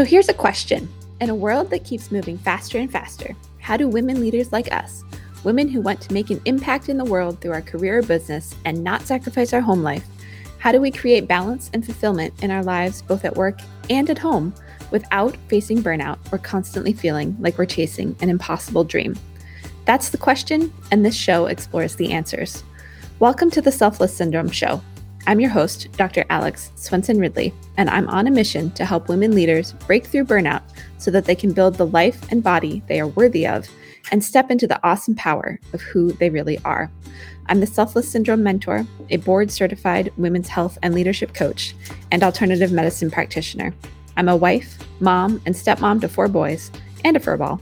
So here's a question In a world that keeps moving faster and faster, how do women leaders like us, women who want to make an impact in the world through our career or business and not sacrifice our home life, how do we create balance and fulfillment in our lives, both at work and at home, without facing burnout or constantly feeling like we're chasing an impossible dream? That's the question, and this show explores the answers. Welcome to the Selfless Syndrome Show. I'm your host, Dr. Alex Swenson Ridley, and I'm on a mission to help women leaders break through burnout so that they can build the life and body they are worthy of and step into the awesome power of who they really are. I'm the Selfless Syndrome Mentor, a board certified women's health and leadership coach, and alternative medicine practitioner. I'm a wife, mom, and stepmom to four boys and a furball,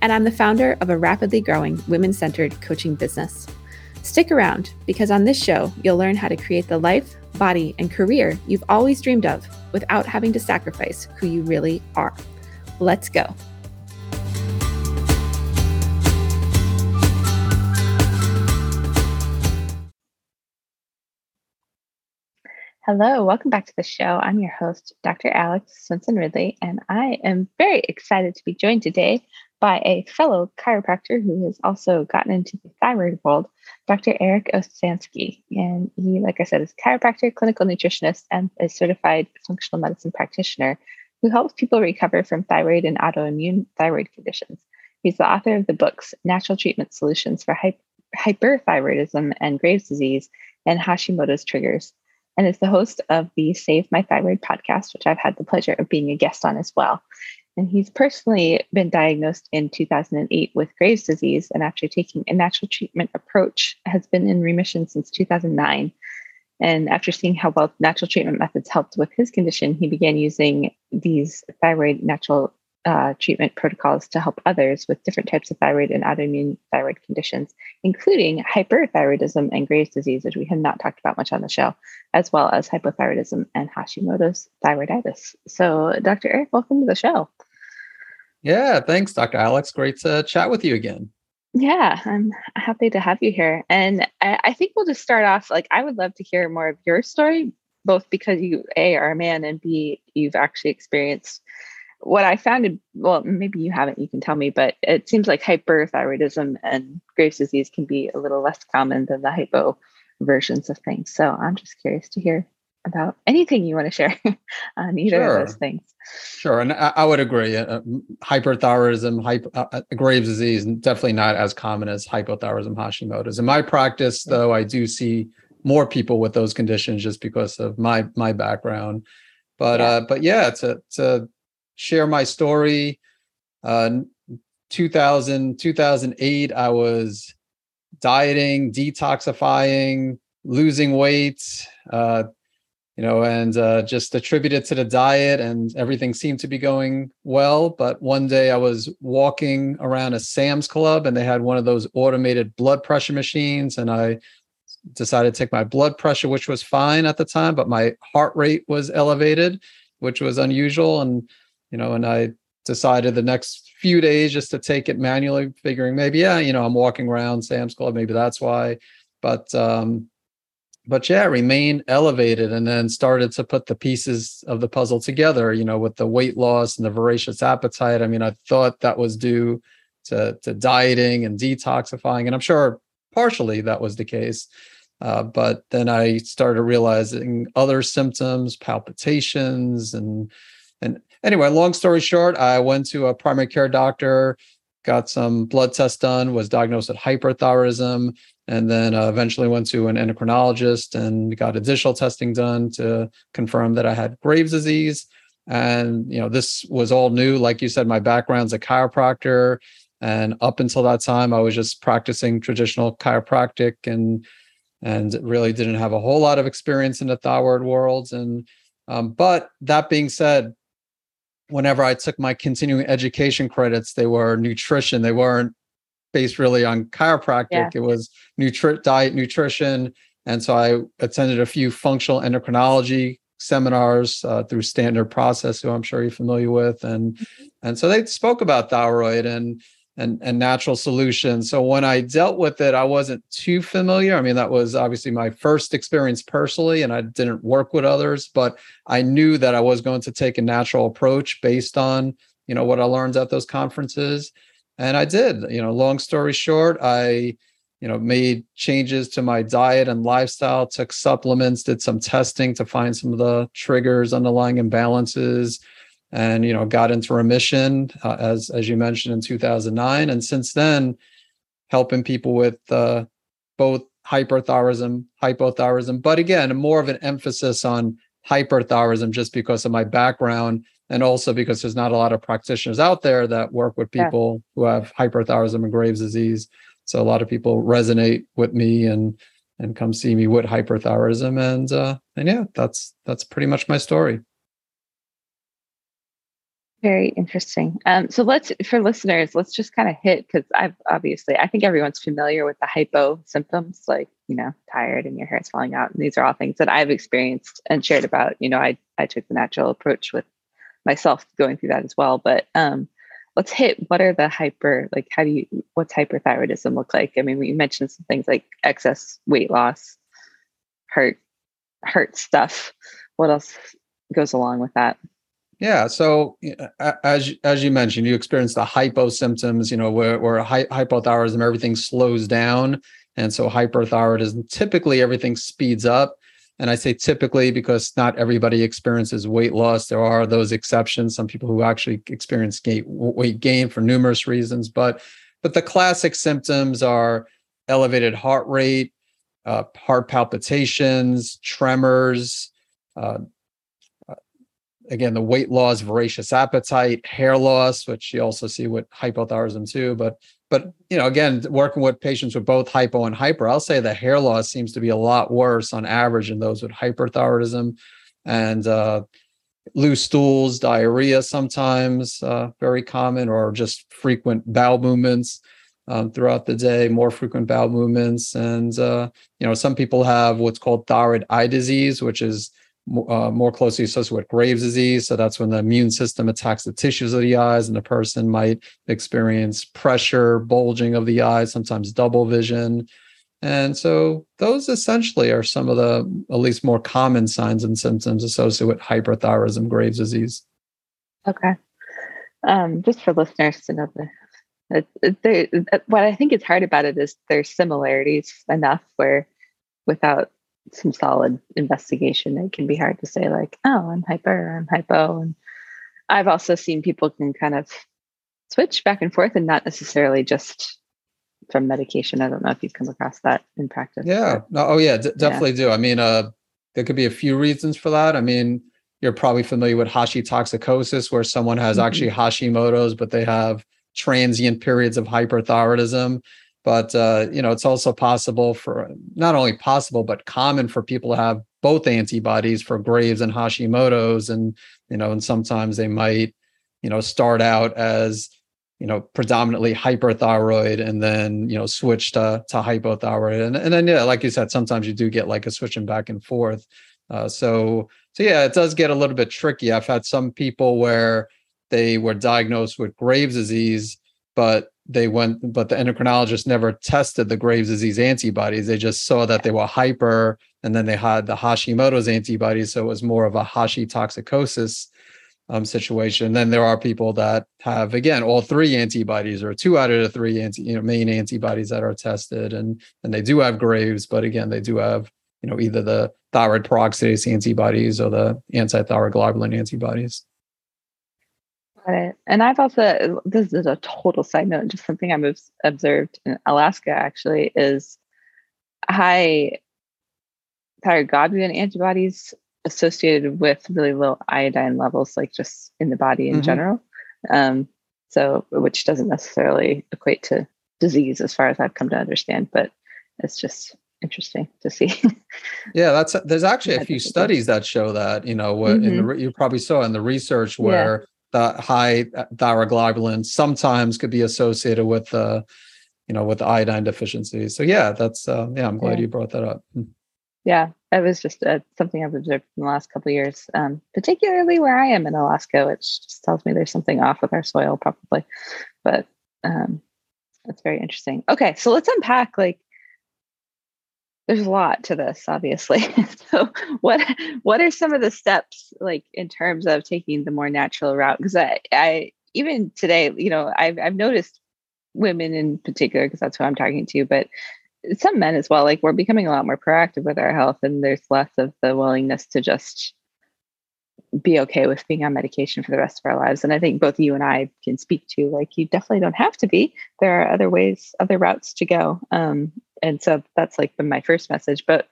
and I'm the founder of a rapidly growing women centered coaching business. Stick around because on this show, you'll learn how to create the life, body, and career you've always dreamed of without having to sacrifice who you really are. Let's go. Hello, welcome back to the show. I'm your host, Dr. Alex Swenson Ridley, and I am very excited to be joined today by a fellow chiropractor who has also gotten into the thyroid world, Dr. Eric Osansky. And he, like I said, is a chiropractor, clinical nutritionist, and a certified functional medicine practitioner who helps people recover from thyroid and autoimmune thyroid conditions. He's the author of the books Natural Treatment Solutions for Hyperthyroidism and Graves' Disease and Hashimoto's Triggers, and is the host of the Save My Thyroid podcast, which I've had the pleasure of being a guest on as well. And he's personally been diagnosed in 2008 with Graves' disease, and after taking a natural treatment approach, has been in remission since 2009. And after seeing how well natural treatment methods helped with his condition, he began using these thyroid natural uh, treatment protocols to help others with different types of thyroid and autoimmune thyroid conditions, including hyperthyroidism and Graves' disease, which we have not talked about much on the show, as well as hypothyroidism and Hashimoto's thyroiditis. So, Dr. Eric, welcome to the show. Yeah, thanks, Dr. Alex. Great to chat with you again. Yeah, I'm happy to have you here. And I, I, think we'll just start off like I would love to hear more of your story, both because you A are a man and B, you've actually experienced what I found well, maybe you haven't, you can tell me, but it seems like hyperthyroidism and Graves' disease can be a little less common than the hypo versions of things. So I'm just curious to hear about anything you want to share on either sure. of those things. Sure, and I, I would agree. Uh, hyperthyroidism, hypo, uh, uh, Graves' disease, definitely not as common as hypothyroidism, Hashimoto's. In my practice, though, I do see more people with those conditions just because of my my background. But yeah. uh, but yeah, to to share my story, uh, 2000 2008, I was dieting, detoxifying, losing weight. Uh, you know, and uh, just attributed to the diet, and everything seemed to be going well. But one day I was walking around a Sam's Club, and they had one of those automated blood pressure machines, and I decided to take my blood pressure, which was fine at the time, but my heart rate was elevated, which was unusual. And you know, and I decided the next few days just to take it manually, figuring maybe, yeah, you know, I'm walking around Sam's Club, maybe that's why. But um, but yeah, remained elevated and then started to put the pieces of the puzzle together, you know, with the weight loss and the voracious appetite. I mean, I thought that was due to, to dieting and detoxifying. And I'm sure partially that was the case. Uh, but then I started realizing other symptoms, palpitations, and and anyway, long story short, I went to a primary care doctor, got some blood tests done, was diagnosed with hyperthyroidism, and then uh, eventually went to an endocrinologist and got additional testing done to confirm that I had Graves' disease. And you know, this was all new. Like you said, my background's a chiropractor, and up until that time, I was just practicing traditional chiropractic and and really didn't have a whole lot of experience in the thyroid world. And um, but that being said, whenever I took my continuing education credits, they were nutrition. They weren't based really on chiropractic. Yeah. It was nutri- diet, nutrition. And so I attended a few functional endocrinology seminars uh, through Standard Process, who I'm sure you're familiar with. And mm-hmm. and so they spoke about thyroid and and, and natural solutions. So when I dealt with it, I wasn't too familiar. I mean, that was obviously my first experience personally, and I didn't work with others, but I knew that I was going to take a natural approach based on, you know, what I learned at those conferences. And I did, you know, long story short, I, you know, made changes to my diet and lifestyle, took supplements, did some testing to find some of the triggers, underlying imbalances, and you know got into remission uh, as as you mentioned in 2009 and since then helping people with uh, both hyperthyroidism hypothyroidism but again more of an emphasis on hyperthyroidism just because of my background and also because there's not a lot of practitioners out there that work with people yeah. who have hyperthyroidism and graves disease so a lot of people resonate with me and and come see me with hyperthyroidism and uh and yeah that's that's pretty much my story very interesting. Um, so let's, for listeners, let's just kind of hit because I've obviously, I think everyone's familiar with the hypo symptoms, like you know, tired and your hair is falling out, and these are all things that I've experienced and shared about. You know, I I took the natural approach with myself going through that as well. But um, let's hit what are the hyper like? How do you what's hyperthyroidism look like? I mean, we mentioned some things like excess weight loss, heart heart stuff. What else goes along with that? Yeah. So as as you mentioned, you experience the hypo symptoms. You know, where where hypothyroidism, everything slows down, and so hyperthyroidism typically everything speeds up. And I say typically because not everybody experiences weight loss. There are those exceptions. Some people who actually experience weight gain for numerous reasons, but but the classic symptoms are elevated heart rate, uh, heart palpitations, tremors, uh, again, the weight loss, voracious appetite, hair loss, which you also see with hypothyroidism too. But but you know, again, working with patients with both hypo and hyper, I'll say the hair loss seems to be a lot worse on average in those with hyperthyroidism, and uh, loose stools, diarrhea sometimes uh, very common, or just frequent bowel movements. Um, throughout the day, more frequent bowel movements, and uh, you know, some people have what's called thyroid eye disease, which is uh, more closely associated with Graves' disease. So that's when the immune system attacks the tissues of the eyes, and the person might experience pressure, bulging of the eyes, sometimes double vision. And so those essentially are some of the at least more common signs and symptoms associated with hyperthyroidism, Graves' disease. Okay. Um, just for listeners to know the, what I think is hard about it is there's similarities enough where without some solid investigation, it can be hard to say like, oh, I'm hyper, I'm hypo. And I've also seen people can kind of switch back and forth and not necessarily just from medication. I don't know if you've come across that in practice. Yeah. No, oh yeah, d- definitely yeah. do. I mean, uh, there could be a few reasons for that. I mean, you're probably familiar with hashitoxicosis, where someone has mm-hmm. actually Hashimoto's, but they have transient periods of hyperthyroidism but uh, you know it's also possible for not only possible but common for people to have both antibodies for graves and hashimoto's. And you know and sometimes they might you know start out as you know predominantly hyperthyroid and then you know switch to, to hypothyroid. And, and then yeah like you said sometimes you do get like a switching back and forth. Uh, so so yeah it does get a little bit tricky. I've had some people where they were diagnosed with graves disease but they went, but the endocrinologist never tested the Graves' disease antibodies. They just saw that they were hyper, and then they had the Hashimoto's antibodies. So it was more of a hashitoxicosis um, situation. Then there are people that have, again, all three antibodies or two out of the three anti, you know, main antibodies that are tested, and and they do have Graves, but again, they do have, you know, either the thyroid peroxidase antibodies or the anti-thyroid globulin antibodies. Got it. And I've also, this is a total side note, just something I've observed in Alaska actually is high thyroglobulin antibodies associated with really low iodine levels, like just in the body in mm-hmm. general. Um, so, which doesn't necessarily equate to disease as far as I've come to understand, but it's just interesting to see. yeah, that's there's actually a few studies that show that you know what mm-hmm. in the you probably saw in the research where the high thyroglobulin sometimes could be associated with uh, you know with iodine deficiency so yeah that's uh, yeah i'm glad yeah. you brought that up hmm. yeah it was just uh, something i've observed in the last couple of years um, particularly where i am in alaska which just tells me there's something off with our soil probably but um, That's very interesting. Okay, so let's unpack like there's a lot to this obviously. So what what are some of the steps like in terms of taking the more natural route? Because I, I even today you know I've, I've noticed women in particular because that's who i'm talking to but some men as well like we're becoming a lot more proactive with our health and there's less of the willingness to just be okay with being on medication for the rest of our lives. And i think both you and i can speak to like you definitely don't have to be. There are other ways other routes to go. Um, and so that's like been my first message. But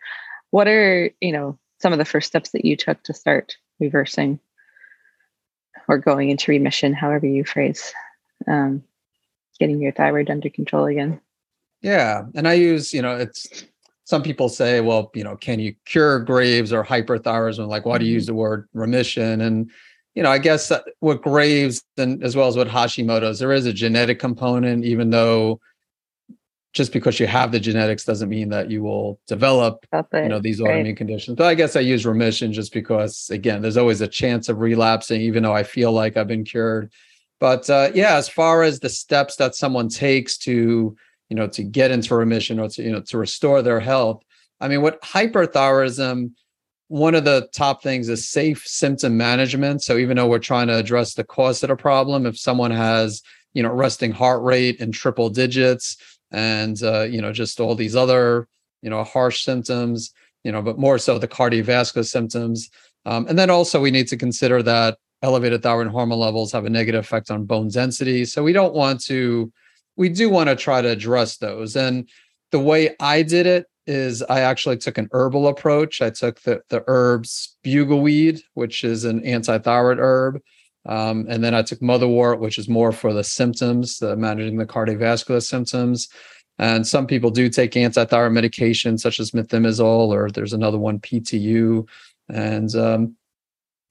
what are you know some of the first steps that you took to start reversing or going into remission however you phrase um, getting your thyroid under control again? Yeah and i use you know it's some people say well you know can you cure graves or hyperthyroidism? Like why do you use mm-hmm. the word remission? And you know i guess with graves and as well as with hashimoto's there is a genetic component even though just because you have the genetics doesn't mean that you will develop you know these autoimmune right. conditions. But i guess i use remission just because again there's always a chance of relapsing even though i feel like i've been cured. But uh, yeah as far as the steps that someone takes to you know to get into remission or to you know to restore their health i mean what hyperthyroidism one of the top things is safe symptom management. So even though we're trying to address the cause of the problem if someone has you know resting heart rate in triple digits and uh, you know just all these other you know harsh symptoms you know but more so the cardiovascular symptoms. Um, and then also we need to consider that elevated thyroid hormone levels have a negative effect on bone density. So we don't want to we do want to try to address those. And the way i did it is i actually took an herbal approach. I took the, the herbs bugleweed which is an anti-thyroid herb um, and then I took motherwort, which is more for the symptoms, uh, managing the cardiovascular symptoms. And some people do take anti-thyroid medication such as methimazole, or there's another one, PTU. And um,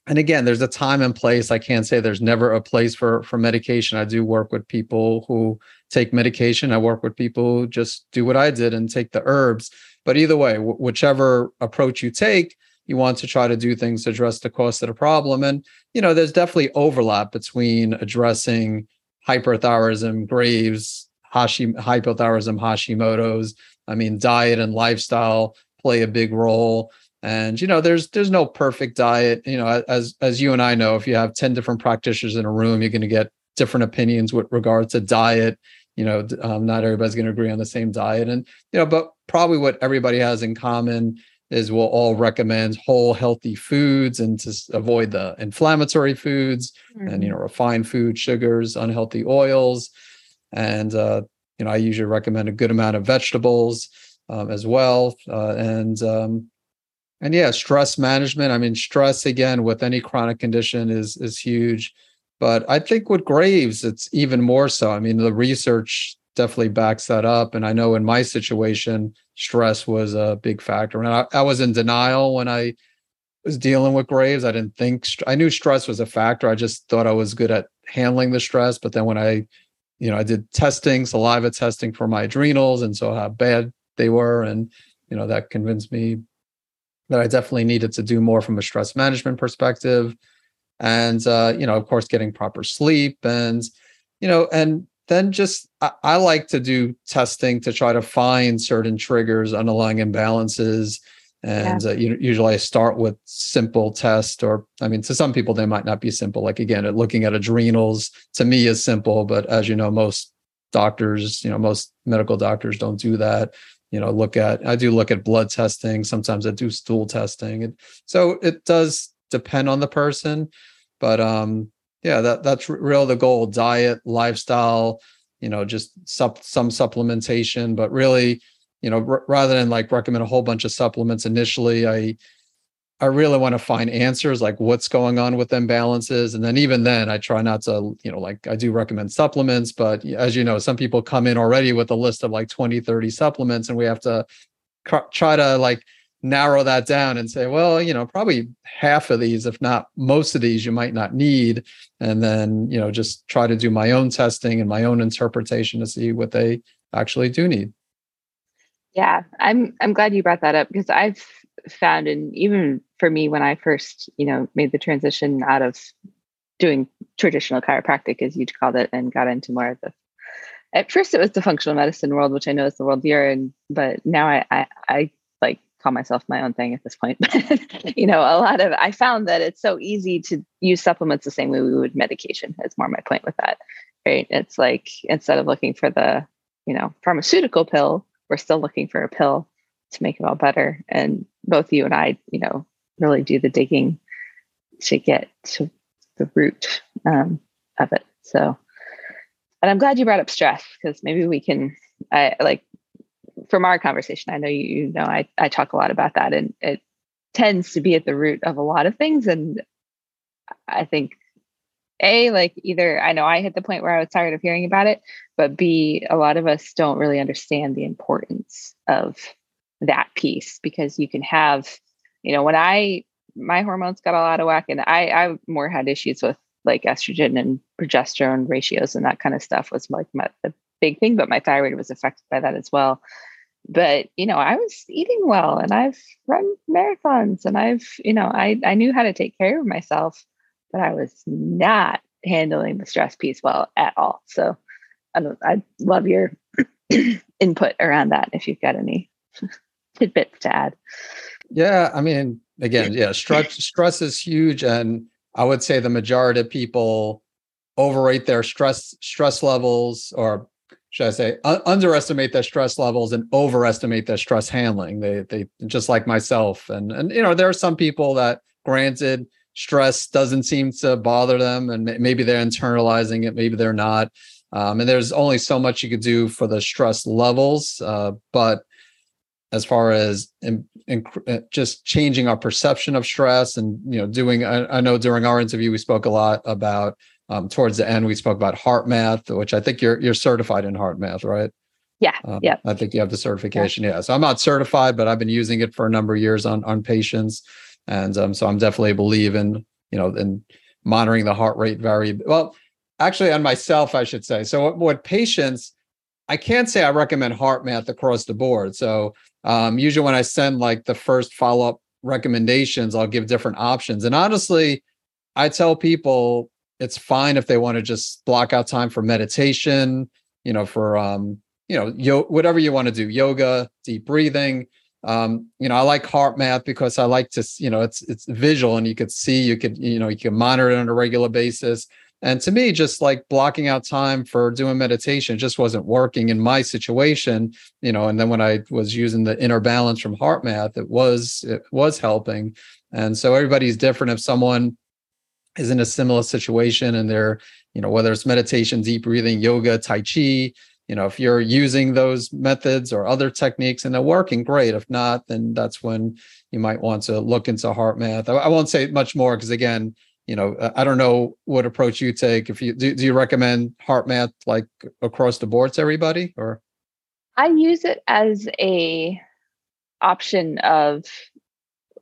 and again, there's a time and place. I can't say there's never a place for for medication. I do work with people who take medication. I work with people who just do what I did and take the herbs. But either way, w- whichever approach you take, you want to try to do things to address the cost of the problem. And you know there's definitely overlap between addressing hyperthyroidism graves Hashi, hypothyroidism hashimoto's. I mean diet and lifestyle play a big role. And you know there's there's no perfect diet. You know as as you and i know if you have 10 different practitioners in a room you're going to get different opinions with regard to diet. You know um, not everybody's going to agree on the same diet. And you know but probably what everybody has in common is we'll all recommend whole healthy foods and to avoid the inflammatory foods mm-hmm. and you know refined food sugars unhealthy oils. And uh, you know i usually recommend a good amount of vegetables um, as well uh, and um, and yeah stress management. I mean stress again with any chronic condition is is huge. But i think with graves it's even more so. I mean the research definitely backs that up and i know in my situation stress was a big factor. And I, I, was in denial when I was dealing with Graves. I didn't think I knew stress was a factor. I just thought I was good at handling the stress. But then when I, you know, I did testing, saliva testing for my adrenals, and saw how bad they were, and you know that convinced me that I definitely needed to do more from a stress management perspective, and uh, you know, of course, getting proper sleep, and you know, and then just I, I, like to do testing to try to find certain triggers, underlying imbalances. And yeah. uh, you, usually I start with simple test, or I mean, to some people they might not be simple. Like again, looking at adrenals to me is simple, but as you know, most doctors, you know, most medical doctors don't do that. You know, look at I do look at blood testing. Sometimes I do stool testing, and so it does depend on the person. But um, yeah that that's real the goal diet lifestyle you know just sup, some supplementation but really you know r- rather than like recommend a whole bunch of supplements initially i i really want to find answers like what's going on with imbalances and then even then i try not to you know like i do recommend supplements but as you know some people come in already with a list of like 20 30 supplements and we have to try to like narrow that down and say, well, you know, probably half of these, if not most of these, you might not need. And then, you know, just try to do my own testing and my own interpretation to see what they actually do need. Yeah, I'm I'm glad you brought that up because I've found and even for me when I first, you know, made the transition out of doing traditional chiropractic as you called it and got into more of the at first it was the functional medicine world, which I know is the world you're in, but now I, I, I like call myself my own thing at this point. but you know, a lot of I found that it's so easy to use supplements the same way we would medication. It's more my point with that. Right. It's like instead of looking for the, you know, pharmaceutical pill, we're still looking for a pill to make it all better. And both you and I, you know, really do the digging to get to the root um, of it. So, and I'm glad you brought up stress because maybe we can, I like from our conversation, I know you, you know, I, I talk a lot about that and it tends to be at the root of a lot of things. And I think a like either i know i hit the point where i was tired of hearing about it but b a lot of us don't really understand the importance of that piece because you can have you know when i my hormones got a lot of whack and i i more had issues with like estrogen and progesterone ratios and that kind of stuff was like my the big thing but my thyroid was affected by that as well. But you know i was eating well and i've run marathons and i've you know i i knew how to take care of myself but i was not handling the stress piece well at all. So i don't i love your input around that if you've got any tidbits to add. Yeah i mean again yeah stress stress is huge and I would say the majority of people overrate their stress stress levels or should I say underestimate their stress levels and overestimate their stress handling. They they just like myself. And and you know there are some people that granted stress doesn't seem to bother them and maybe they're internalizing it maybe they're not. Um, and there's only so much you could do for the stress levels. Uh, but as far as in, in, uh, just changing our perception of stress and you know doing I, I know during our interview we spoke a lot about um, towards the end we spoke about HeartMath which i think you're you're certified in HeartMath right yeah um, yeah i think you have the certification yeah. yeah. so i'm not certified but i've been using it for a number of years on on patients and um, so i'm definitely believe in you know in monitoring the heart rate very well actually on myself i should say so what, what patients I can't say I recommend HeartMath across the board. So um, usually when I send like the first follow up recommendations, I'll give different options. And honestly, I tell people it's fine if they want to just block out time for meditation, you know, for um, you know, yo- whatever you want to do, yoga, deep breathing. Um, you know, I like HeartMath because I like to, you know, it's it's visual and you could see, you could, you know, you can monitor it on a regular basis. And to me, just like blocking out time for doing meditation just wasn't working in my situation, you know. And then when I was using the inner balance from HeartMath, it was it was helping. And so everybody's different. If someone is in a similar situation and they're, you know, whether it's meditation, deep breathing, yoga, tai chi, you know, if you're using those methods or other techniques and they're working, great. If not, then that's when you might want to look into HeartMath. I, I won't say much more because again, you know i don't know what approach you take if you do, do you recommend heart math like across the board to everybody or i use it as a option of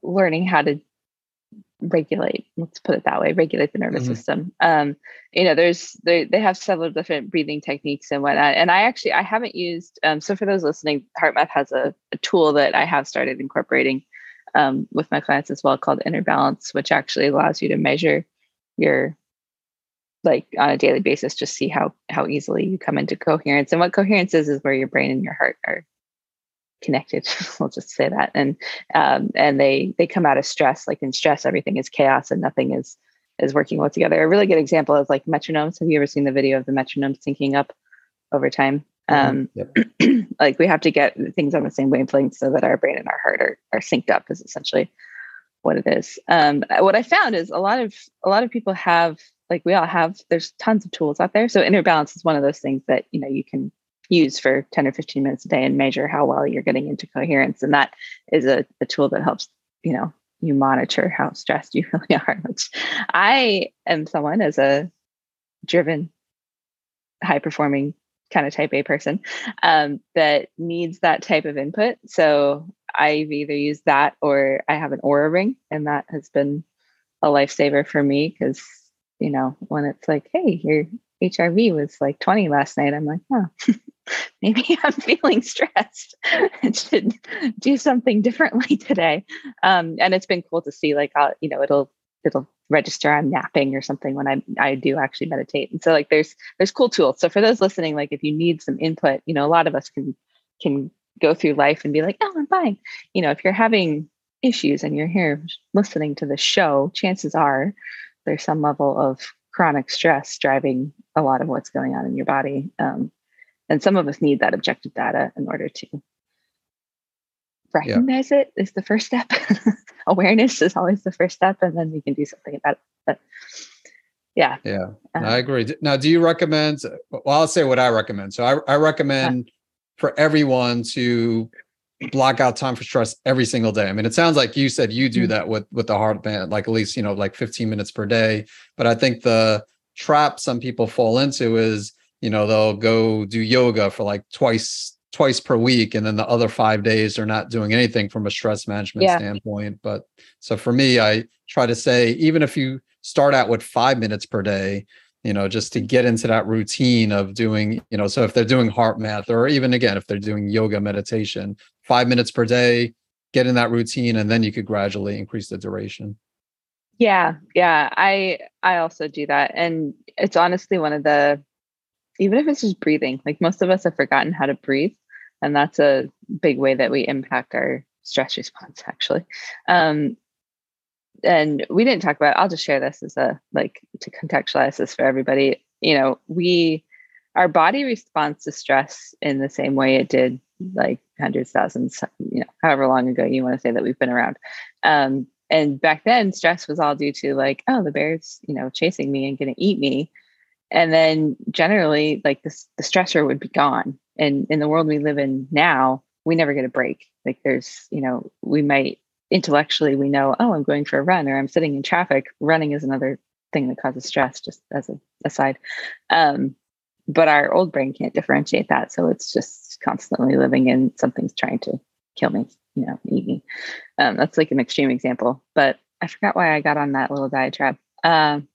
learning how to regulate let's put it that way regulate the nervous mm-hmm. system um you know there's they, they have several different breathing techniques and whatnot and i actually i haven't used um so for those listening HeartMath has a, a tool that i have started incorporating um, with my clients as well called Inner Balance, which actually allows you to measure your like on a daily basis, just see how how easily you come into coherence. And what coherence is is where your brain and your heart are connected. we'll just say that. And um, and they they come out of stress. Like in stress, everything is chaos and nothing is is working well together. A really good example is like metronomes. Have you ever seen the video of the metronome syncing up over time? Mm-hmm. Um, yep. like we have to get things on the same wavelength so that our brain and our heart are, are synced up is essentially what it is. Um, what I found is a lot of a lot of people have like we all have there's tons of tools out there. So inner balance is one of those things that you know you can use for 10 or 15 minutes a day and measure how well you're getting into coherence. And that is a, a tool that helps, you know, you monitor how stressed you really are, which I am someone as a driven, high performing kind of type A person um, that needs that type of input. So I've either used that or I have an Oura ring, and that has been a lifesaver for me because you know when it's like, hey, your HRV was like 20 last night, I'm like, oh, maybe I'm feeling stressed and should do something differently today. Um, and it's been cool to see, like, I'll, you know, it'll it'll register I'm napping or something when I I do actually meditate. And so like there's there's cool tools. So for those listening, like if you need some input, you know, a lot of us can can go through life and be like, oh, I'm fine. You know, if you're having issues and you're here listening to the show, chances are there's some level of chronic stress driving a lot of what's going on in your body. Um, and some of us need that objective data in order to recognize yeah. it is the first step. Awareness is always the first step, and then we can do something about it. But yeah. Yeah. Um, I agree. Now, do you recommend? Well, I'll say what I recommend. So I, I recommend for everyone to block out time for stress every single day. I mean, it sounds like you said you do mm-hmm. that with with the heart band, like at least, you know, like 15 minutes per day. But I think the trap some people fall into is, you know, they'll go do yoga for like twice twice per week and then the other 5 days they're not doing anything from a stress management yeah. standpoint. But so for me, I try to say even if you start out with 5 minutes per day, you know, just to get into that routine of doing, you know, so if they're doing heart math or even again, if they're doing yoga meditation, five minutes per day, get in that routine, and then you could gradually increase the duration. Yeah. Yeah. I, I also do that. And it's honestly one of the, even if it's just breathing, like most of us have forgotten how to breathe. And that's a big way that we impact our stress response, actually. Um, and we didn't talk about i'll just share this as a like to contextualize this for everybody you know we our body responds to stress in the same way it did like hundreds thousands you know however long ago you want to say that we've been around um, and back then stress was all due to like oh the bear's you know chasing me and gonna eat me and then generally like this the stressor would be gone and in the world we live in now we never get a break like there's you know we might intellectually we know, oh, I'm going for a run or I'm sitting in traffic. Running is another thing that causes stress, just as a aside. Um, but our old brain can't differentiate that. So it's just constantly living in something's trying to kill me, you know, eat me. Um, that's like an extreme example, but I forgot why I got on that little diatribe. Um,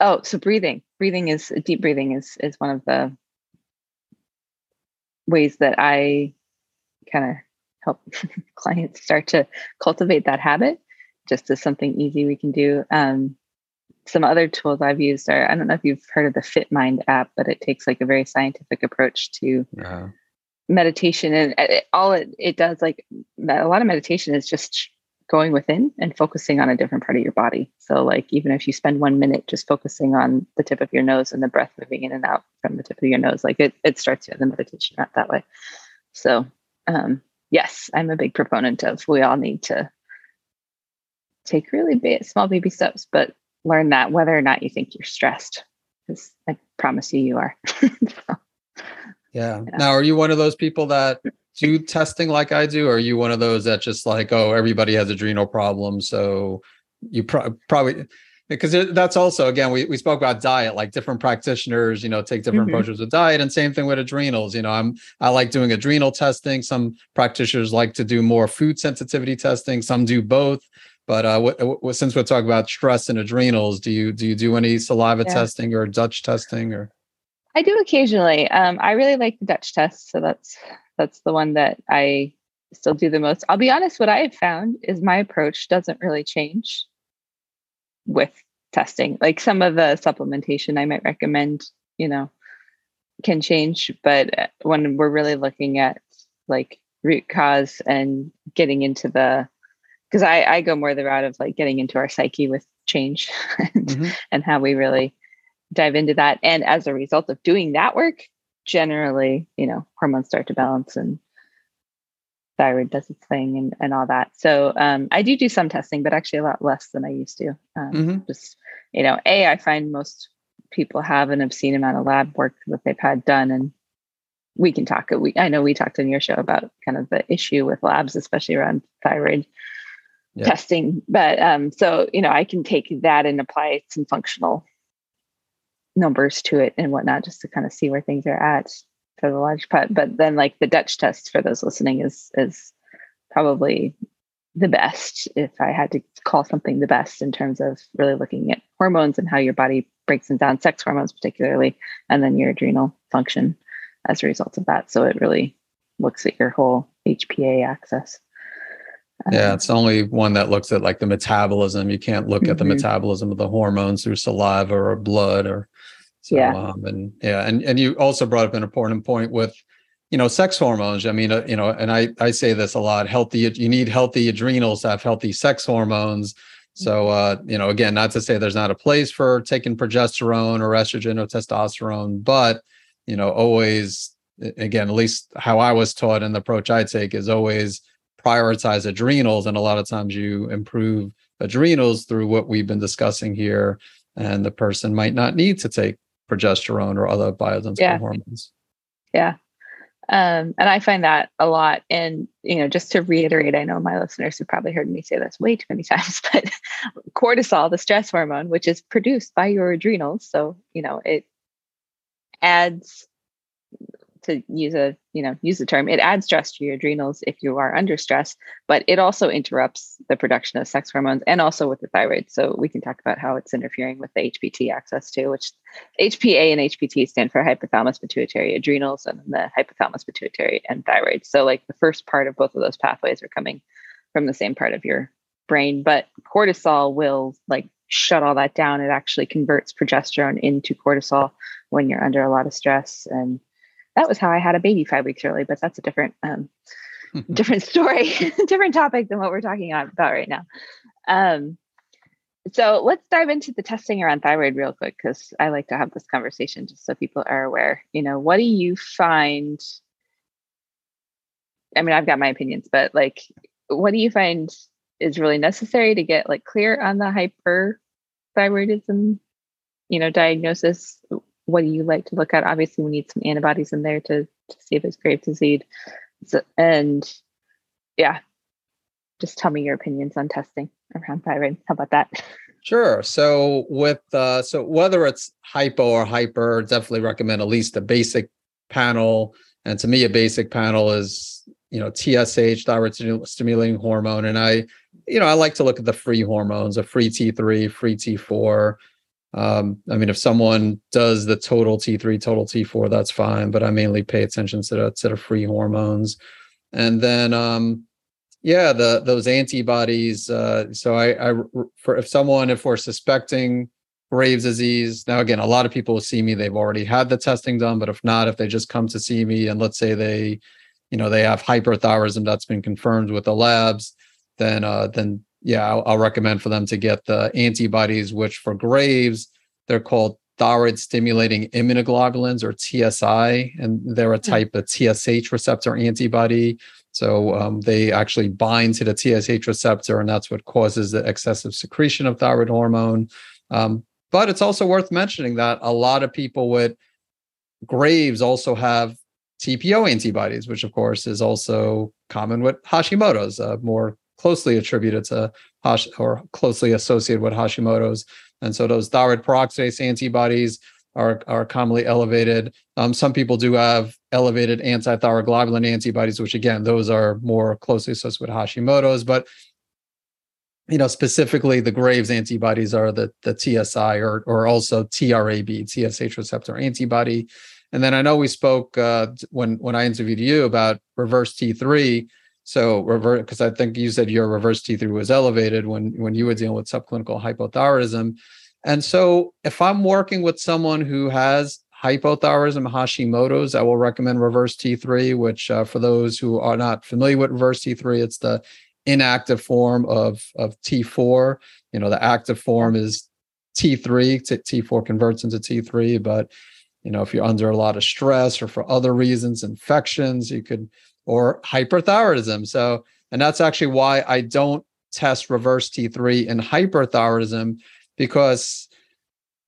oh, so breathing. Breathing is deep breathing is is one of the ways that I kind of help clients start to cultivate that habit just as something easy we can do. Um, some other tools I've used are I don't know if you've heard of the FitMind app, but it takes like a very scientific approach to uh-huh. meditation, and it, all it it does like a lot of meditation is just going within and focusing on a different part of your body. So like even if you spend one minute just focusing on the tip of your nose and the breath moving in and out from the tip of your nose, like it it starts you the meditation out that way. So um, yes, I'm a big proponent of we all need to take really big, small baby steps, but learn that whether or not you think you're stressed, because I promise you, you are. so, yeah. yeah. Now, are you one of those people that do testing like I do? Or are you one of those that just like, oh, everybody has adrenal problems, so you pro- probably because that's also again we, we spoke about diet like different practitioners you know take different mm-hmm. approaches with diet and same thing with adrenals you know i'm i like doing adrenal testing some practitioners like to do more food sensitivity testing some do both but uh what, what, since we're talking about stress and adrenals do you do you do any saliva yeah. testing or dutch testing or i do occasionally um i really like the dutch test so that's that's the one that i still do the most i'll be honest what i have found is my approach doesn't really change with testing. Like some of the supplementation I might recommend, you know, can change, but uh, when we're really looking at like root cause and getting into the because I, I go more the route of like getting into our psyche with change and, mm-hmm. and how we really dive into that. And as a result of doing that work, generally, you know, hormones start to balance and thyroid does its thing and, and all that. So um, I do do some testing, but actually a lot less than I used to. Um, mm-hmm. Just, you know, A, I find most people have an obscene amount of lab work that they've had done. And we can talk, we, I know we talked in your show about kind of the issue with labs, especially around thyroid yeah. testing. But um, so, you know, I can take that and apply some functional numbers to it and whatnot, just to kind of see where things are at for the large part. But then like the Dutch test for those listening is is probably the best if I had to call something the best in terms of really looking at hormones and how your body breaks them down, sex hormones particularly, and then your adrenal function as a result of that. So it really looks at your whole HPA axis. Yeah, it's the only one that looks at like the metabolism. You can't look mm-hmm. at the mm-hmm. metabolism of the hormones through saliva or blood or so. Yeah. Um, and yeah, and and you also brought up an important point with you know sex hormones. I mean, uh, you know, and I I say this a lot. Healthy, you need healthy adrenals to have healthy sex hormones. So mm-hmm. uh, you know, again, not to say there's not a place for taking progesterone or estrogen or testosterone, but you know, always again, at least how I was taught and the approach I take is always prioritize adrenals. And a lot of times you improve adrenals through what we've been discussing here. And the person might not need to take progesterone or other bioidentical yeah. hormones. Yeah. Um, and I find that a lot. And, you know, just to reiterate, I know my listeners have probably heard me say this way too many times, but cortisol, the stress hormone, which is produced by your adrenals. So, you know, it adds to use a you know use the term it adds stress to your adrenals if you are under stress but it also interrupts the production of sex hormones and also with the thyroid. So we can talk about how it's interfering with the hpt axis too which hpa and hpt stand for hypothalamus pituitary adrenals and the hypothalamus pituitary and thyroid. So like the first part of both of those pathways are coming from the same part of your brain but cortisol will like shut all that down. It actually converts progesterone into cortisol when you're under a lot of stress and that was how I had a baby five weeks early, but that's a different um, different story, different topic than what we're talking about right now. Um, so let's dive into the testing around thyroid real quick because I like to have this conversation just so people are aware. You know, what do you find? I mean, I've got my opinions, but like, what do you find is really necessary to get like clear on the hyperthyroidism, you know, diagnosis? What do you like to look at? Obviously, we need some antibodies in there to, to see if it's Graves' disease. So, and yeah, just tell me your opinions on testing around thyroid. How about that? Sure. So with uh, so whether it's hypo or hyper, definitely recommend at least a basic panel. And to me, a basic panel is you know TSH, thyroid stimulating hormone, and I, you know, I like to look at the free hormones, a free T3, free T4. Um, I mean, if someone does the total T3, total T4, that's fine. But I mainly pay attention to the to the free hormones, and then um, yeah, the those antibodies. Uh, so I, I for if someone if we're suspecting Graves' disease, now again, a lot of people see me, they've already had the testing done. But if not, if they just come to see me and let's say they, you know, they have hyperthyroidism that's been confirmed with the labs, then uh, then yeah, I'll, I'll, recommend for them to get the antibodies, which for Graves, they're called thyroid stimulating immunoglobulins or TSI, and they're a hmm. type of TSH receptor antibody. So um, they actually bind to the TSH receptor, and that's what causes the excessive secretion of thyroid hormone. Um, but it's also worth mentioning that a lot of people with Graves also have TPO antibodies, which of course is also common with Hashimoto's, uh, more closely attributed to Hash or closely associated with Hashimoto's. And so those thyroid peroxidase antibodies are, are commonly elevated. Um, some people do have elevated anti-thyroid globulin antibodies, which again, those are more closely associated with Hashimoto's. But you know, specifically the Graves antibodies are the the TSI or or also TRAB, TSH receptor antibody. And then I know we spoke uh, when when I interviewed you about reverse T3 so revert because I think you said your reverse T3 was elevated when when you were dealing with subclinical hypothyroidism. And so if I'm working with someone who has hypothyroidism Hashimoto's, I will recommend reverse T3, which uh, for those who are not familiar with reverse T3, it's the inactive form of, of T4. You know, the active form is T3, T4 converts into T3, but you know, if you're under a lot of stress or for other reasons, infections, you could or hyperthyroidism. So, and that's actually why I don't test reverse T3 in hyperthyroidism because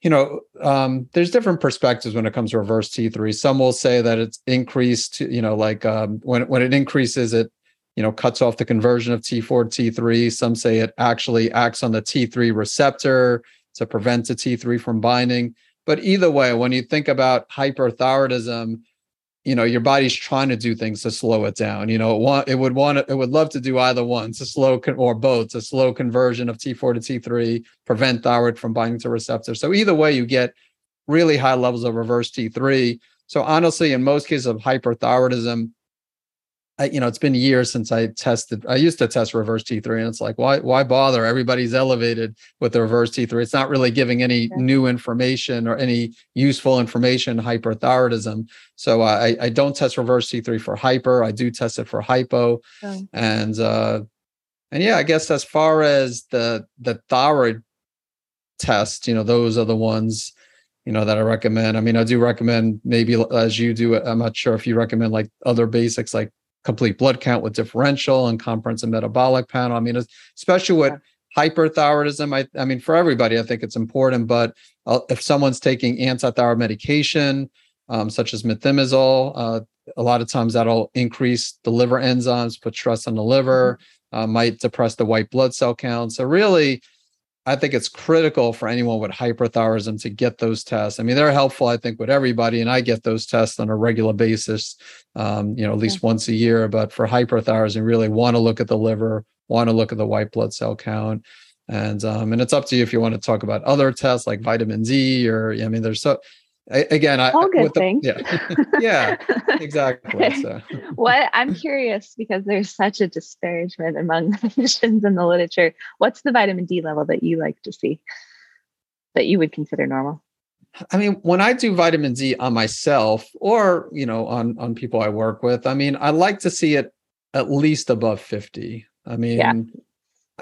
you know um, there's different perspectives when it comes to reverse T3. Some will say that it's increased, you know, like um, when when it increases, it you know cuts off the conversion of T4 to T3. Some say it actually acts on the T3 receptor to prevent the T3 from binding. But either way, when you think about hyperthyroidism, you know your body's trying to do things to slow it down you know it want it would want it would love to do either one to slow con- or both to slow conversion of t4 to t3 prevent thyroid from binding to receptors. So either way you get really high levels of reverse t3 so honestly in most cases of hyperthyroidism I, you know, it's been years since I tested. I used to test reverse T3, and it's like, why, why bother? Everybody's elevated with the reverse T3. It's not really giving any yeah. new information or any useful information. Hyperthyroidism. So I, I don't test reverse T3 for hyper. I do test it for hypo, oh. and uh, and yeah, I guess as far as the the thyroid test, you know, those are the ones you know that I recommend. I mean, I do recommend maybe as you do. I'm not sure if you recommend like other basics like complete blood count with differential and comprehensive metabolic panel. I mean, especially with hyperthyroidism, I, I mean, for everybody, I think it's important. But uh, if someone's taking anti-thyroid medication, um, such as methimazole, uh, a lot of times that'll increase the liver enzymes, put stress on the liver, mm-hmm. uh, might depress the white blood cell count. So really, I think it's critical for anyone with hyperthyroidism to get those tests. I mean, they're helpful, I think, with everybody, and I get those tests on a regular basis, um, you know, at least once a year. But for hyperthyroidism, really want to look at the liver, want to look at the white blood cell count, and um, and it's up to you if you want to talk about other tests like vitamin D or I mean, there's so again i all good things. yeah. Yeah exactly so. what i'm curious because there's such a disparagement among the physicians in the literature what's the vitamin d level that you like to see? That you would consider normal? I mean when i do vitamin d on myself or you know on on people i work with i mean i like to see it at least above 50 i mean yeah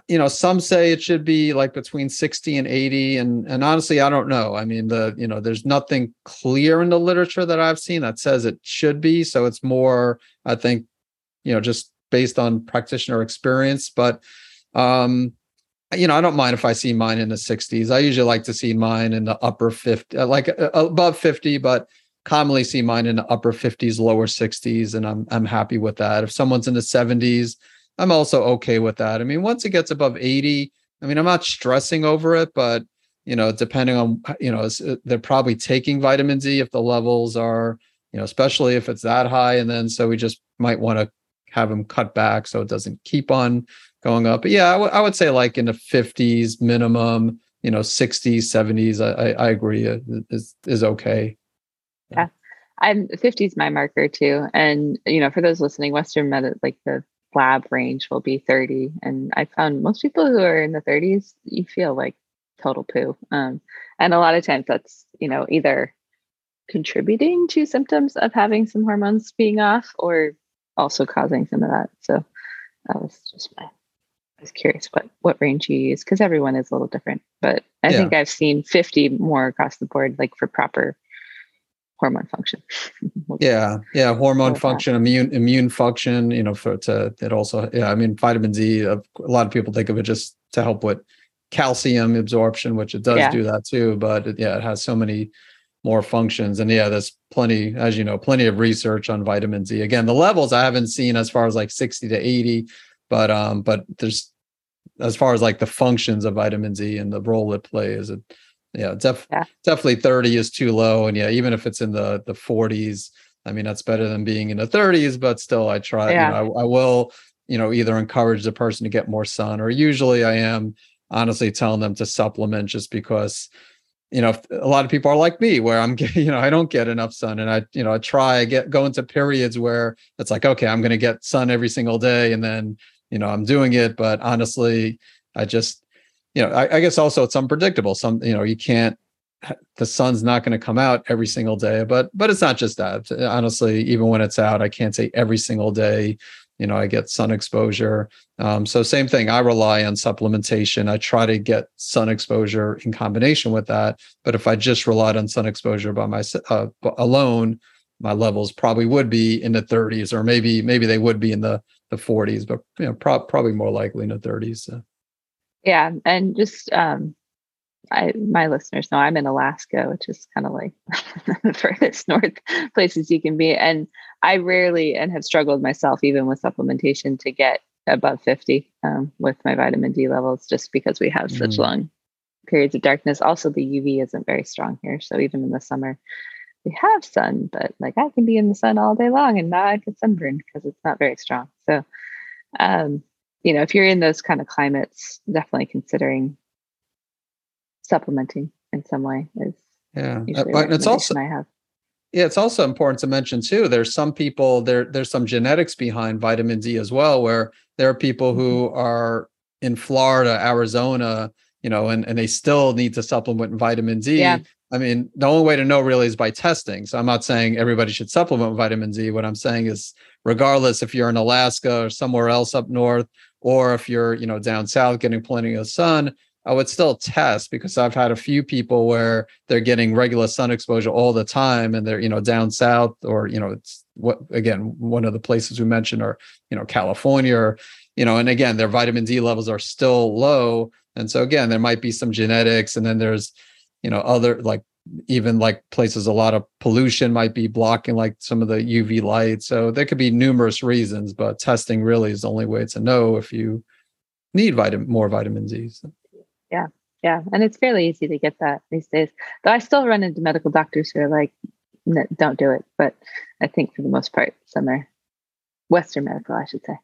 you know some say it should be like between 60 and 80 and and honestly i don't know. I mean the you know there's nothing clear in the literature that i've seen that says it should be so it's more i think you know just based on practitioner experience but um you know i don't mind if i see mine in the 60s i usually like to see mine in the upper 50 uh, like uh, above 50 but commonly see mine in the upper 50s lower 60s and i'm i'm happy with that. If someone's in the 70s I'm also okay with that. I mean, once it gets above 80, I mean, I'm not stressing over it, but you know, depending on you know, uh, they're probably taking vitamin D if the levels are, you know, especially if it's that high, and then so we just might want to have them cut back so it doesn't keep on going up. But yeah, I, w- I would say like in the 50s minimum, you know, 60s, 70s. I, I, I agree uh, is is okay. Yeah. I'm 50 is my marker too. And you know, for those listening, Western Med like the lab range will be 30 and i found most people who are in the 30s you feel like total poo um, and a lot of times that's you know either contributing to symptoms of having some hormones being off or also causing some of that so that was just my I was curious what what range you use because everyone is a little different but i yeah. think i've seen 50 more across the board like for proper hormone function. yeah, yeah, hormone function, immune immune function. You know, for to it also. Yeah, I mean, vitamin D. A lot of people think of it just to help with calcium absorption, which it does yeah. do that too. But it, yeah, it has so many more functions. And yeah, there's plenty, as you know, plenty of research on vitamin D. Again, the levels I haven't seen as far as like 60 to 80, but um, but there's as far as like the functions of vitamin D and the role it plays, it yeah, def- yeah. definitely 30 is too low. And yeah, even if it's in the the 40s, I mean, that's better than being in the 30s, but still I try, yeah. you know, I, I will, you know, either encourage the person to get more sun or usually I am honestly telling them to supplement just because you know a lot of people are like me where i'm you know i don't get enough sun and i you know i try I get go into periods where it's like okay i'm going to get sun every single day and then you know i'm doing it but honestly i just you know, I, I guess also it's unpredictable. Some, you know, you can't the sun's not going to come out every single day but but it's not just that honestly even when it's out i can't say every single day you know i get sun exposure um, so same thing i rely on supplementation i try to get sun exposure in combination with that but if i just relied on sun exposure by my uh, alone my levels probably would be in the 30s or maybe maybe they would be in the the 40s but you know pro- probably more likely in the 30s so. Yeah, and just um, I my listeners know I'm in Alaska, which is kind of like the furthest north places you can be, and I rarely and have struggled myself even with supplementation to get above 50 um, with my vitamin D levels, just because we have such mm. long periods of darkness. Also, the UV isn't very strong here, so even in the summer we have sun, but like I can be in the sun all day long and not get sunburned because it's not very strong. So um, you know, if you're in those kind of climates, definitely considering supplementing in some way is yeah. Uh, it's also I have. yeah, it's also important to mention too. There's some people there. There's some genetics behind vitamin D as well, where there are people who Mm-hmm. are in Florida, Arizona, you know, and and they still need to supplement vitamin D. Yeah. I mean, the only way to know really is by testing. So I'm not saying everybody should supplement vitamin D. What I'm saying is, regardless if you're in Alaska or somewhere else up north, or if you're you know down south getting plenty of sun, I would still test because I've had a few people where they're getting regular sun exposure all the time and they're, you know, down south or, you know, it's what again, one of the places we mentioned are, you know, California or, you know, and again, their vitamin D levels are still low. And so again, there might be some genetics and then there's, you know, other like even like places a lot of pollution might be blocking like some of the UV light. So there could be numerous reasons, but testing really is the only way to know if you need vitamin more vitamin D. So. Yeah, and it's fairly easy to get that these days. Though I still run into medical doctors who are like, "No, "Don't do it." But I think for the most part, some are Western medical, I should say,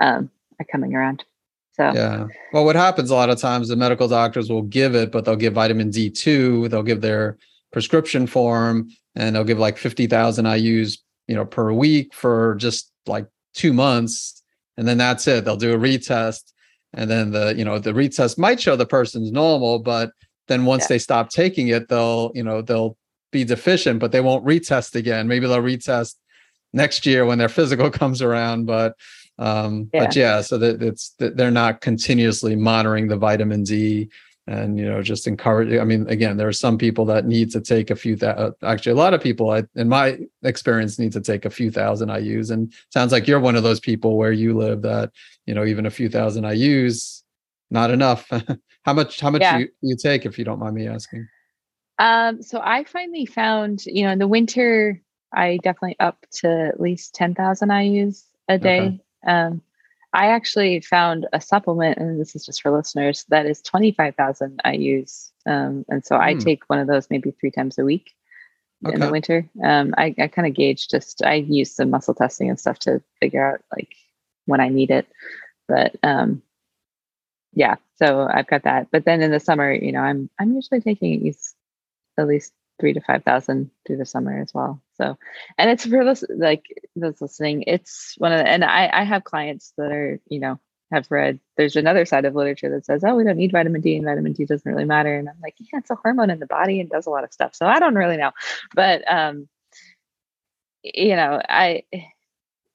um, are coming around. So Yeah. Well, what happens a lot of times, the medical doctors will give it, but they'll give vitamin D2. They'll give their prescription form, and they'll give like fifty thousand IU's, you know, per week for just like two months, and then that's it. They'll do a retest, and then the you know the retest might show the person's normal, but then once Yeah. they stop taking it, they'll you know they'll be deficient, but they won't retest again. Maybe they'll retest next year when their physical comes around, but um but yeah so that it's that they're not continuously monitoring the vitamin d and you know just encourage i mean again there are some people that need to take a few that uh, actually a lot of people I, in my experience need to take a few thousand ius and sounds like you're one of those people where you live that you know even a few thousand ius not enough how much how much Yeah. you, you take if you don't mind me asking Um, so I finally found, you know, in the winter, I definitely up to at least 10,000 IUs a day. Okay. Um, I actually found a supplement, and this is just for listeners, that is 25,000 IUs. Um, and so I Hmm. take one of those maybe three times a week in the winter. Um, I, I kind of gauge just, I use some muscle testing and stuff to figure out like when I need it. But um, yeah, so I've got that. But then in the summer, you know, I'm I'm usually taking at least at least three to five thousand through the summer as well. So, and it's for this like those listening, it's one of the, and I I have clients that are you know have read. There's another side of literature that says, oh, we don't need vitamin D, and vitamin D doesn't really matter. And I'm like, yeah, it's a hormone in the body and does a lot of stuff. So I don't really know, but um, you know, I.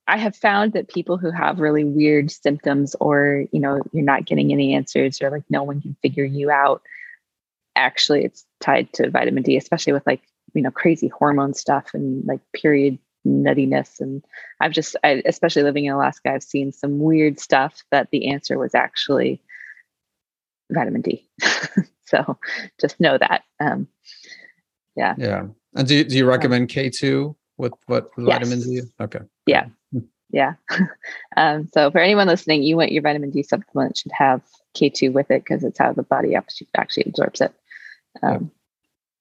I have found that people who have really weird symptoms or, you know, you're not getting any answers or like no one can figure you out, actually it's tied to vitamin D, especially with like, you know, crazy hormone stuff and like period nuttiness. And I've just, I, especially living in Alaska, I've seen some weird stuff that the answer was actually vitamin D. so just know that. Um, yeah. yeah and do, do you recommend k2 with what with vitamin d Yes. okay Yeah. Yeah. um, so for anyone listening, you want your vitamin D supplement should have K2 with it because it's how the body actually absorbs it. Um,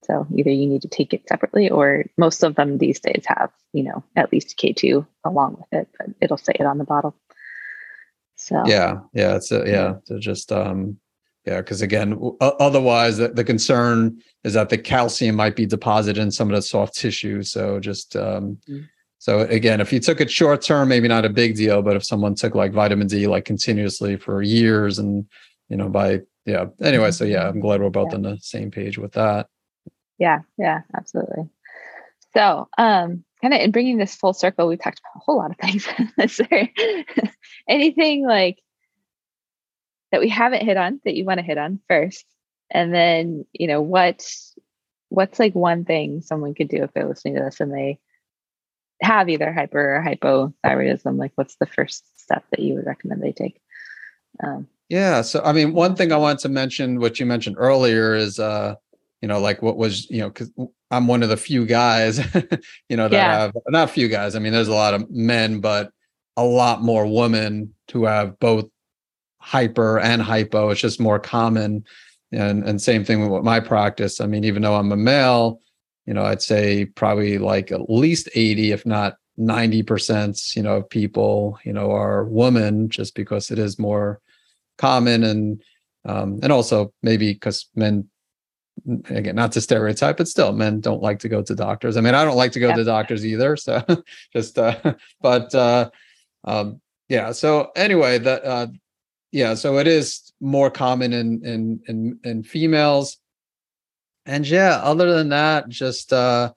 So either you need to take it separately or most of them these days have, you know, at least K2 along with it, but it'll say it on the bottle. So yeah yeah it's a, yeah to just um yeah because again w- otherwise the, the concern is that the calcium might be deposited in some of the soft tissue so just um Mm. so again if you took it short term maybe not a big deal but if someone took like vitamin d like continuously for years and you know by yeah anyway so yeah i'm glad we're both Yeah. on the same page with that yeah, yeah, absolutely. So, um, kind of in bringing this full circle, we talked about a whole lot of things. Is there anything like that we haven't hit on that you want to hit on first? And then, you know, what what's like one thing someone could do if they're listening to this and they have either hyper or hypothyroidism? Like, what's the first step that you would recommend they take? Um, Yeah. So, I mean, one thing I wanted to mention, what you mentioned earlier, is, uh, you know, like what was, you know, because I'm one of the few guys, you know, that Yeah. have not few guys. I mean, there's a lot of men, but a lot more women who have both hyper and hypo. It's just more common. And and same thing with my practice. I mean, even though I'm a male, you know, I'd say probably like at least 80, if not 90%, you know, of people, you know, are women just because it is more common and um and also maybe because men again, not to stereotype, but still, men don't like to go to doctors. I mean, I don't like to go yeah. to doctors either. So just, uh, but uh, um, yeah. So anyway, that uh, yeah. So it is more common in in in in females. And yeah, other than that, just uh,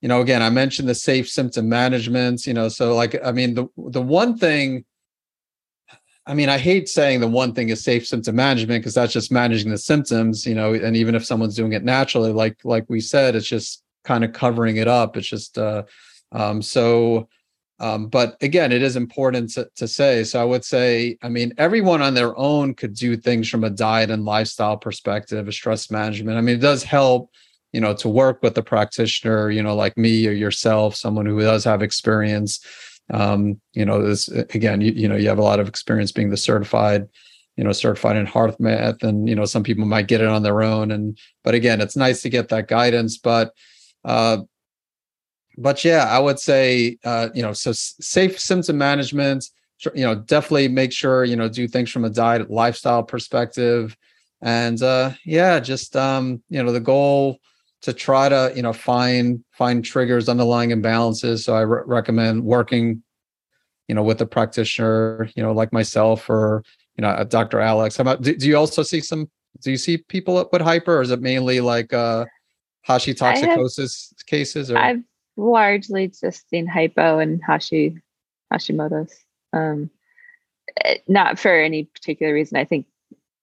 you know, again, I mentioned the safe symptom management. You know, so like, I mean, the the one thing I mean, I hate saying the one thing is safe symptom management because that's just managing the symptoms, you know, and even if someone's doing it naturally, like like we said, it's just kind of covering it up. It's just uh um so um, but again, it is important to, to say. So I would say, I mean, everyone on their own could do things from a diet and lifestyle perspective, a stress management. I mean, it does help, you know, to work with a practitioner, you know, like me or yourself, someone who does have experience um, you know this again you, you know you have a lot of experience being the certified you know certified in HeartMath and you know some people might get it on their own and but again it's nice to get that guidance but uh but yeah i would say uh you know so safe symptom management you know definitely make sure you know do things from a diet lifestyle perspective and uh yeah just um you know the goal to try to you know find find triggers underlying imbalances. So i re- recommend working you know with a practitioner you know like myself or you know dr alex. How about do, do you also see some do you see people with hyper or is it mainly like uh hashitoxicosis have, cases or? I've largely just seen hypo and hashi hashimoto's. Um eh, not for any particular reason. I think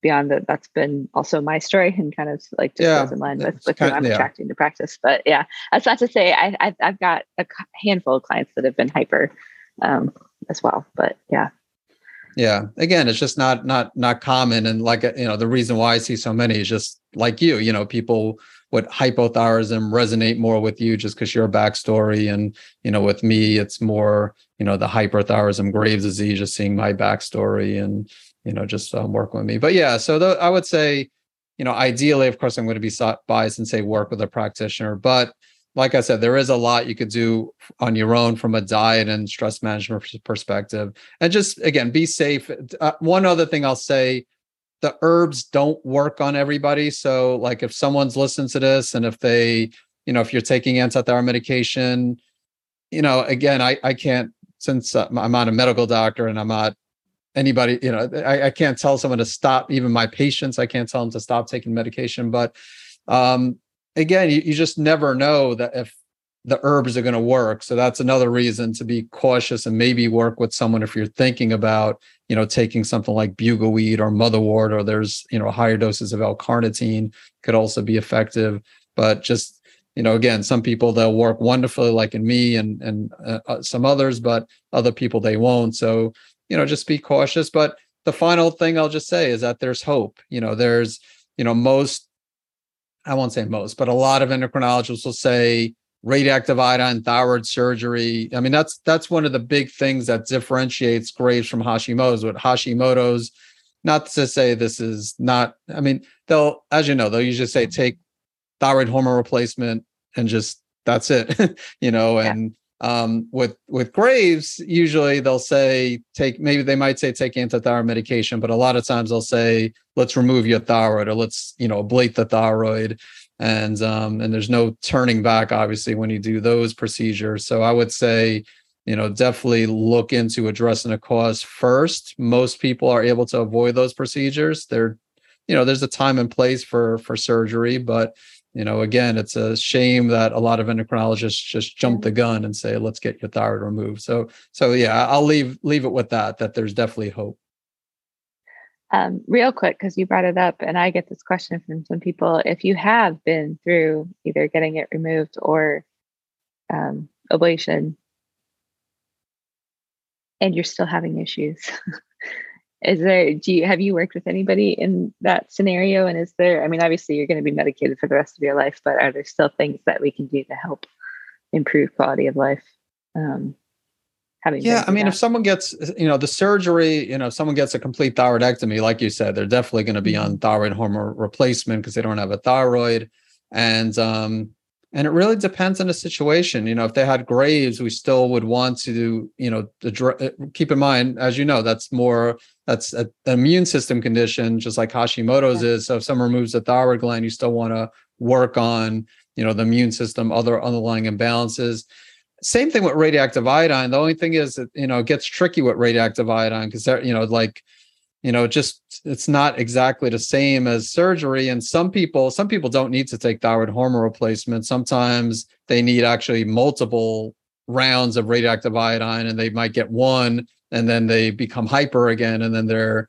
beyond that, that's been also my story and kind of like just yeah, goes in line with, with who I'm yeah. attracting to practice. But yeah, that's not to say I, I have got a handful of clients that have been hyper um, as well. But yeah. Yeah. Again, it's just not not not common. And like you know, the reason why I see so many is just like you, you know, people with hypothyroidism resonate more with you just because your backstory. And, you know, with me, it's more, you know, the hyperthyroidism, Graves disease, just seeing my backstory and, you know, just um, work with me. But yeah, so the, I would say, you know, ideally, of course, I'm going to be biased and say work with a practitioner. But like I said, there is a lot you could do on your own from a diet and stress management perspective. And just again, be safe. Uh, one other thing I'll say the herbs don't work on everybody. So, like, if someone's listening to this and if they, you know, if you're taking antithyroid medication, you know, again, I, I can't, since uh, I'm not a medical doctor and I'm not anybody you know I, I, can't tell someone to stop even my patients i can't tell them to stop taking medication but um again you, you just never know that if the herbs are going to work. So that's another reason to be cautious and maybe work with someone if you're thinking about you know taking something like bugleweed or motherwort or there's you know higher doses of l-carnitine could also be effective. But just you know again some people they'll work wonderfully like in me and and uh, uh some others but other people they won't. So you know just be cautious but the final thing i'll just say is that there's hope you know there's you know most i won't say most but a lot of endocrinologists will say radioactive iodine thyroid surgery. I mean that's that's one of the big things that differentiates graves from hashimoto's with hashimoto's not to say this is not i mean they'll as you know they'll usually say mm-hmm. take thyroid hormone replacement and just that's it you know and um, with with Graves, usually they'll say take maybe they might say take antithyroid medication, but a lot of times they'll say let's remove your thyroid or let's you know ablate the thyroid, and um, and there's no turning back obviously when you do those procedures. So I would say you know definitely look into addressing the cause first. Most people are able to avoid those procedures. They're you know there's a time and place for for surgery, but you know again it's a shame that a lot of endocrinologists just jump the gun and say let's get your thyroid removed. So so yeah i'll leave leave it with that that there's definitely hope. Um, real quick because you brought it up and i get this question from some people if you have been through either getting it removed or um, ablation and you're still having issues is there do you have you worked with anybody in that scenario and is there i mean obviously you're going to be medicated for the rest of your life but are there still things that we can do to help improve quality of life um having yeah i mean that? if someone gets you know the surgery you know if someone gets a complete thyroidectomy like you said they're definitely going to be on mm-hmm. thyroid hormone replacement because they don't have a thyroid and um and it really depends on the situation you know if they had graves we still would want to you know uh, keep in mind as you know that's more that's an immune system condition just like hashimoto's yeah. is so if someone removes the thyroid gland you still want to work on, you know, the immune system, other underlying imbalances. Same thing with radioactive iodine. The only thing is that, you know, it gets tricky with radioactive iodine because, you know, like, you know, just it's not exactly the same as surgery. And some people, some people don't need to take thyroid hormone replacement. Sometimes they need actually multiple rounds of radioactive iodine and they might get one and then they become hyper again and then they're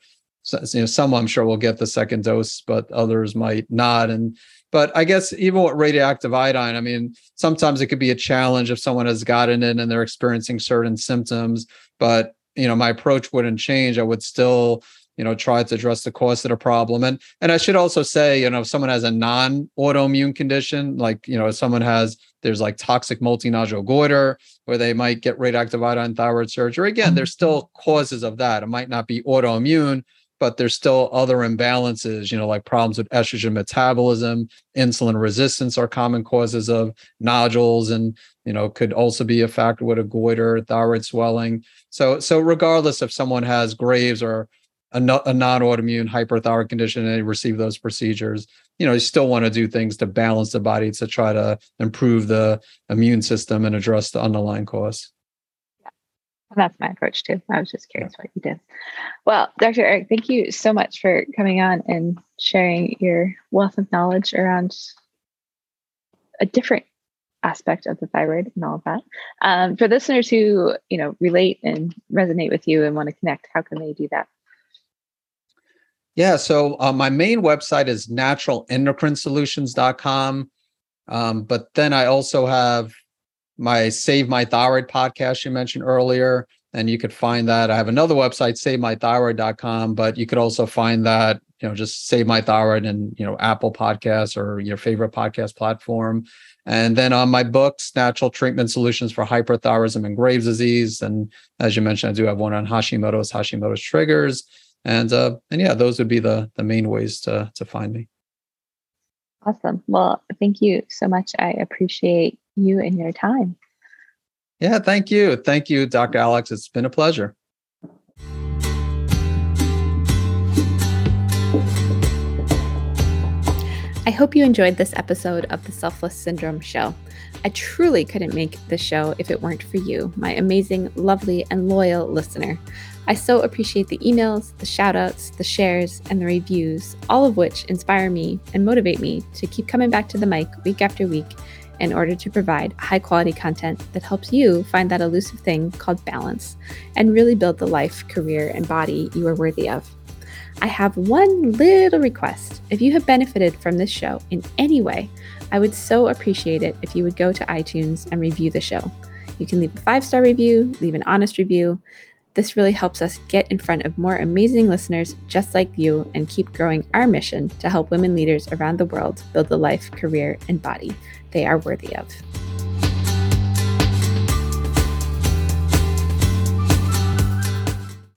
you know some i'm sure will get the second dose but others might not and but i guess even with radioactive iodine i mean sometimes it could be a challenge if someone has gotten it and they're experiencing certain symptoms but you know my approach wouldn't change i would still you know try to address the cause of the problem. And and i should also say you know if someone has a non autoimmune condition like you know if someone has there's like toxic multinodular goiter where they might get radioactive iodine thyroid surgery again there's mm-hmm. still causes of that. It might not be autoimmune but there's still other imbalances you know like problems with estrogen metabolism. Insulin resistance are common causes of nodules and you know could also be a factor with a goiter thyroid swelling. So so regardless if someone has graves or a, a non-autoimmune hyperthyroid condition and they receive those procedures you know you still want to do things to balance the body to try to improve the immune system and address the underlying cause. Yeah. that's my approach too. I was just curious yeah. what you did. Well dr eric thank you so much for coming on and sharing your wealth of knowledge around a different aspect of the thyroid and all of that. Um, for listeners who you know relate and resonate with you and want to connect how can they do that yeah. So uh, my main website is naturalendocrinesolutions.com. Um, but then I also have my Save My Thyroid podcast you mentioned earlier. And you could find that. I have another website, savemythyroid.com, but you could also find that, you know, just save my thyroid and, you know, Apple Podcasts or your favorite podcast platform. And then on my books, Natural Treatment Solutions for Hyperthyroidism and Graves' Disease. And as you mentioned, I do have one on Hashimoto's, Hashimoto's triggers and uh, and yeah, those would be the the main ways to to find me. Awesome. Well, thank you so much. I appreciate you and your time. Yeah, thank you. Thank you, Dr. Alex. It's been a pleasure. I hope you enjoyed this episode of the Selfless Syndrome Show. I truly couldn't make this show if it weren't for you, my amazing, lovely, and loyal listener. I so appreciate the emails, the shoutouts, the shares, and the reviews, all of which inspire me and motivate me to keep coming back to the mic week after week in order to provide high quality content that helps you find that elusive thing called balance and really build the life, career, and body you are worthy of. I have one little request. If you have benefited from this show in any way, I would so appreciate it if you would go to iTunes and review the show. You can leave a five star review, leave an honest review. This really helps us get in front of more amazing listeners just like you and keep growing our mission to help women leaders around the world build the life, career, and body they are worthy of.